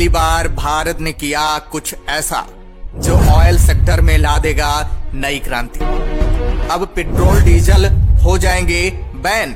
पहली बार भारत ने किया कुछ ऐसा जो ऑयल सेक्टर में ला देगा नई क्रांति। अब पेट्रोल डीजल हो जाएँगे बैन,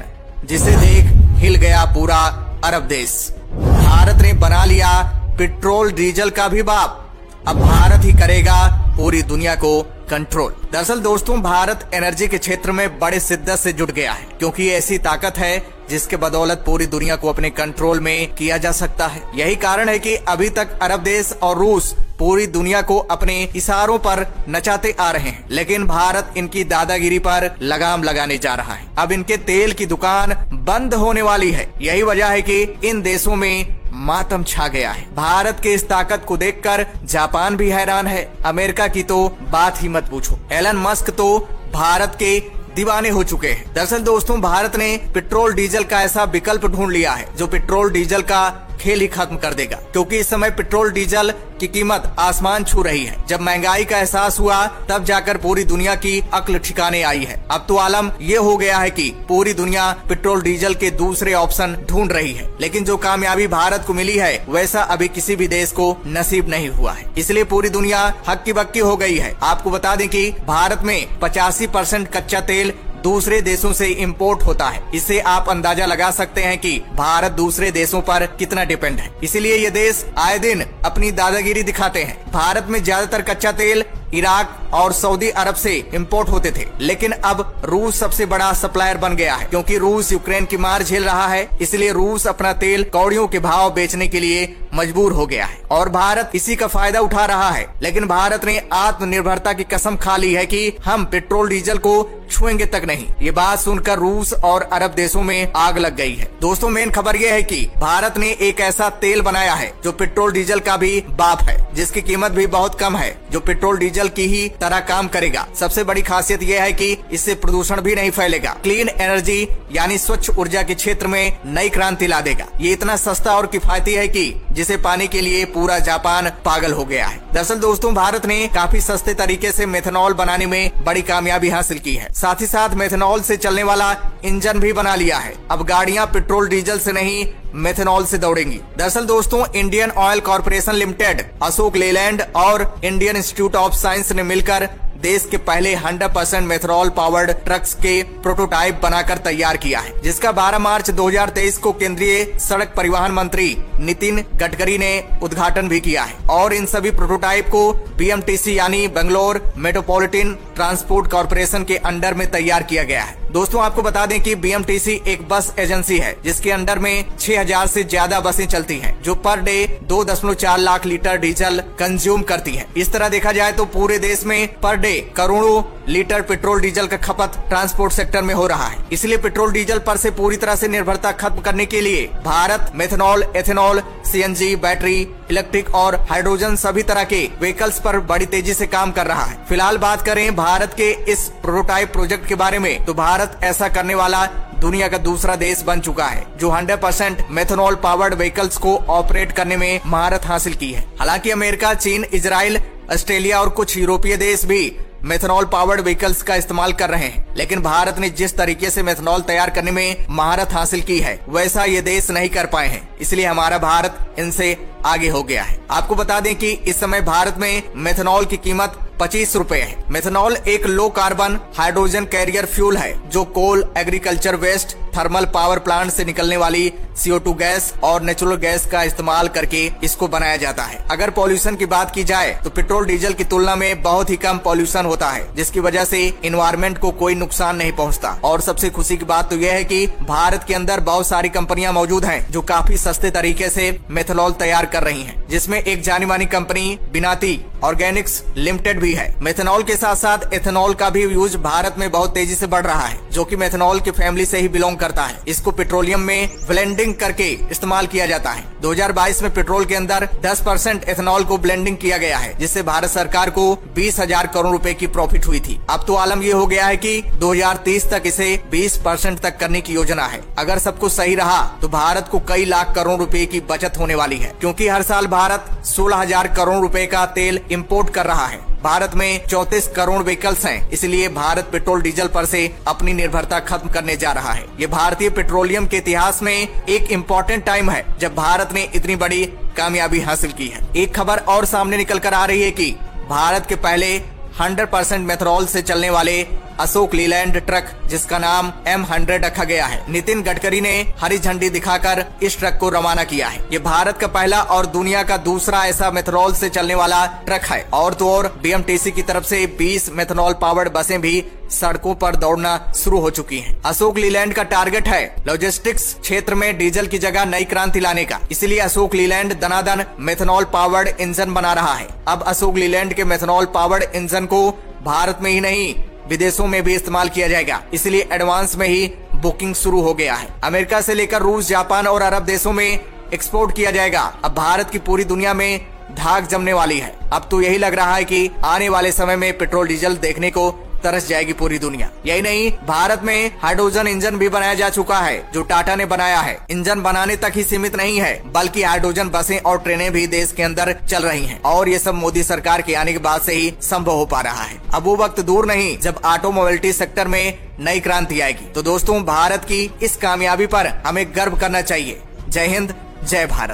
जिसे देख हिल गया पूरा अरब देश। भारत ने बना लिया पेट्रोल डीजल का भी बाप। अब भारत ही करेगा पूरी दुनिया को कंट्रोल दरअसल दोस्तों, भारत एनर्जी के क्षेत्र में बड़े शिद्दत से जुट गया है, क्योंकि ऐसी ताकत है जिसके बदौलत पूरी दुनिया को अपने कंट्रोल में किया जा सकता है। यही कारण है कि अभी तक अरब देश और रूस पूरी दुनिया को अपने इशारों पर नचाते आ रहे हैं। लेकिन भारत इनकी दादागिरी पर लगाम लगाने जा रहा है। अब इनके तेल की दुकान बंद होने वाली है। यही वजह है कि इन देशों में मातम छा गया है। भारत के इस ताकत को देखकर जापान भी हैरान है। अमेरिका की तो बात ही मत पूछो। एलन मस्क तो भारत के दीवाने हो चुके हैं। दरअसल दोस्तों, भारत ने पेट्रोल डीजल का ऐसा विकल्प ढूंढ लिया है, जो पेट्रोल डीजल का खेल ही खत्म कर देगा, क्योंकि इस समय पेट्रोल, डीजल की कीमत आसमान छू रही है। जब महँगाई का एहसास हुआ, तब जाकर पूरी दुनिया की अक्ल ठिकाने आई है। अब तो आलम ये हो गया है कि पूरी दुनिया पेट्रोल, डीजल के दूसरे ऑप्शन ढूंढ रही है। लेकिन जो कामयाबी भारत को मिली है, वैसा अभी किसी भी देश को नसीब नहीं हुआ है। इसलिए पूरी दुनिया हक्की बक्की हो गई है। आपको बता दें कि भारत में पचासी कच्चा तेल दूसरे देशों से इंपोर्ट होता है। इससे आप अंदाज़ा लगा सकते हैं कि भारत दूसरे देशों पर कितना डिपेंड है। इसीलिए ये देश आए दिन अपनी दादागिरी दिखाते हैं। भारत में ज़्यादातर कच्चा तेल, इराक और सऊदी अरब से इंपोर्ट होते थे। लेकिन अब रूस सबसे बड़ा सप्लायर बन गया है, क्योंकि रूस यूक्रेन की मार झेल रहा है, इसलिए रूस अपना तेल कौड़ियों के भाव बेचने के लिए मजबूर हो गया है। और भारत इसी का फ़ायदा उठा रहा है, लेकिन भारत ने आत्मनिर्भरता की कसम खा ली है कि हम पेट्रोल, डीजल को छुएँगे तक नहीं। ये बात सुनकर रूस और अरब देशों में आग लग गई है। दोस्तों, मेन खबर ये है कि भारत ने एक ऐसा तेल बनाया है, जो पेट्रोल, डीजल का भी बाप है, जिसकी कीमत भी बहुत कम है, जो पेट्रोल, डीजल की ही तरह काम करेगा। सबसे बड़ी खासियत यह है कि इससे प्रदूषण भी नहीं फैलेगा। क्लीन एनर्जी यानी स्वच्छ ऊर्जा के क्षेत्र में नई क्रांति ला देगा। ये इतना सस्ता और किफायती है कि जिसे पाने के लिए पूरा जापान पागल हो गया है। दरअसल दोस्तों, भारत ने काफ़ी सस्ते तरीके से मेथनॉल बनाने में बड़ी कामयाबी हासिल की है। साथ ही साथ मेथनॉल से चलने वाला इंजन भी बना लिया है। अब गाड़ियाँ पेट्रोल, डीजल से नहीं मेथनॉल से दौड़ेंगी। दरअसल दोस्तों Indian oil corporation limited Ashok Leyland और इंडियन इंस्टीट्यूट ऑफ़ साइंस ने मिलकर देश के पहले 100 परसेंट मेथेनॉल पावर्ड ट्रक्स के प्रोटोटाइप बनाकर तैयार किया है, जिसका 12 मार्च 2023 को केंद्रीय सड़क परिवहन मंत्री नितिन गडकरी ने उद्घाटन भी किया है। और इन सभी प्रोटोटाइप को बीएमटीसी यानी बेंगलोर मेट्रोपॉलिटन ट्रांसपोर्ट कॉरपोरेशन के अंडर में तैयार किया गया है। दोस्तों आपको बता दें कि बीएमटीसी एक बस एजेंसी है जिसके अंडर में 6000 से ज़्यादा बसें चलती हैं, जो per day 2.4 lakh litre diesel consume करती है। इस तरह देखा जाए तो पूरे देश में पर डे करोड़ों लीटर पेट्रोल डीजल का खपत ट्रांसपोर्ट सेक्टर में हो रहा है। इसलिए पेट्रोल डीजल पर से पूरी तरह से निर्भरता खत्म करने के लिए Bharat methanol, ethanol, CNG, battery, electric और हाइड्रोजन सभी तरह के व्हीकल्स पर बड़ी तेज़ी से काम कर रहा है। फ़िलहाल बात करें भारत के इस प्रोटोटाइप प्रोजेक्ट के बारे में तो भारत ऐसा करने वाला दुनिया का दूसरा देश बन चुका है, जो 100 परसेंट मेथनॉल पावर्ड व्हीकल्स को ऑपरेट करने में महारत हासिल की है। हालाँकि अमेरिका, चीन इसराइल ऑस्ट्रेलिया और कुछ यूरोपीय देश भी मेथनॉल पावर्ड व्हीकल्स का इस्तेमाल कर रहे हैं। लेकिन भारत ने जिस तरीके से मेथनॉल तैयार करने में महारत हासिल की है, वैसा ये देश नहीं कर पाए हैं। इसलिए हमारा भारत इनसे आगे हो गया है। आपको बता दें कि इस समय भारत में मेथनॉल की कीमत पच्चीस रूपए है। मेथनॉल एक low carbon hydrogen carrier fuel है, जो coal agriculture waste thermal power plant से निकलने वाली CO2 गैस और नेचुरल गैस का इस्तेमाल करके इसको बनाया जाता है। अगर पॉल्यूशन की बात की जाए तो पेट्रोल डीजल की तुलना में बहुत ही कम पॉल्यूशन होता है, जिसकी वजह से इन्वायरमेंट को कोई नुकसान नहीं पहुँचता। और सबसे खुशी की बात तो यह है कि भारत के अंदर बहुत सारी कंपनियाँ मौजूद हैं, जो काफ़ी सस्ते तरीके से मेथनॉल तैयार कर रही हैं। जिसमें एक जानी मानी कंपनी बिनाती ऑर्गेनिक्स लिमिटेड भी है। मेथनॉल के साथ साथ एथेनॉल का भी यूज़ भारत में बहुत तेज़ी से बढ़ रहा है। जो कि मेथनॉल की फैमिली से ही बिलोंग करता है। इसको पेट्रोलियम में ब्लेंडिंग करके इस्तेमाल किया जाता है। 2022 में पेट्रोल के अंदर 10 परसेंट एथेनॉल को ब्लेंडिंग किया गया है, जिससे भारत सरकार को बीस हज़ार करोड़ रुपए की प्रॉफिट हुई थी। अब तो आलम ये हो गया है कि 2030 तक इसे 20 परसेंट तक करने की योजना है। अगर सब कुछ सही रहा तो भारत को कई लाख करोड़ रूपए की बचत होने वाली है, क्योंकि हर साल भारत सोलह हज़ार करोड़ रूपए का तेल इम्पोर्ट कर रहा है। भारत में चौतीस करोड़ व्हीकल्स हैं। इसलिए भारत पेट्रोल डीजल पर से अपनी निर्भरता खत्म करने जा रहा है। ये भारतीय पेट्रोलियम के इतिहास में एक इम्पोर्टेंट टाइम है, जब भारत ने इतनी बड़ी कामयाबी हासिल की है। एक खबर और सामने निकल कर आ रही है की भारत के पहले 100 परसेंट मेथरॉल से चलने वाले अशोक लीलैंड ट्रक, जिसका नाम एम हंड्रेड रखा गया है। नितिन गडकरी ने हरी झंडी दिखाकर इस ट्रक को रवाना किया है। ये भारत का पहला और दुनिया का दूसरा ऐसा मेथनॉल से चलने वाला ट्रक है। और तो और बीएमटीसी की तरफ़ से 20 मेथनॉल पावर्ड बसें भी सड़कों पर दौड़ना शुरू हो चुकी हैं। अशोक लीलैंड का टारगेट है लॉजिस्टिक्स क्षेत्र में डीजल की जगह नई क्रांति लाने का। इसलिए अशोक लीलैंड दनादन मेथनॉल पावर्ड इंजन बना रहा है। अब अशोक लीलैंड के मेथनॉल पावर्ड इंजन को भारत में ही नहीं, विदेशों में भी इस्तेमाल किया जाएगा। इसलिए एडवांस में ही बुकिंग शुरू हो गया है। अमेरिका से लेकर रूस, जापान और अरब देशों में एक्सपोर्ट किया जाएगा। अब भारत की पूरी दुनिया में धाक जमने वाली है। अब तो यही लग रहा है कि आने वाले समय में पेट्रोल डीजल देखने को तरस जाएगी पूरी दुनिया। यही नहीं, भारत में हाइड्रोजन इंजन भी बनाया जा चुका है, जो टाटा ने बनाया है। इंजन बनाने तक ही सीमित नहीं है, बल्कि हाइड्रोजन बसें और ट्रेनें भी देश के अंदर चल रही हैं। और ये सब मोदी सरकार के आने के बाद से ही संभव हो पा रहा है। अब वो वक्त दूर नहीं, जब ऑटोमोबिलिटी सेक्टर में नई क्रांति आएगी। तो दोस्तों, भारत की इस कामयाबी पर हमें गर्व करना चाहिए। जय हिंद, जय भारत।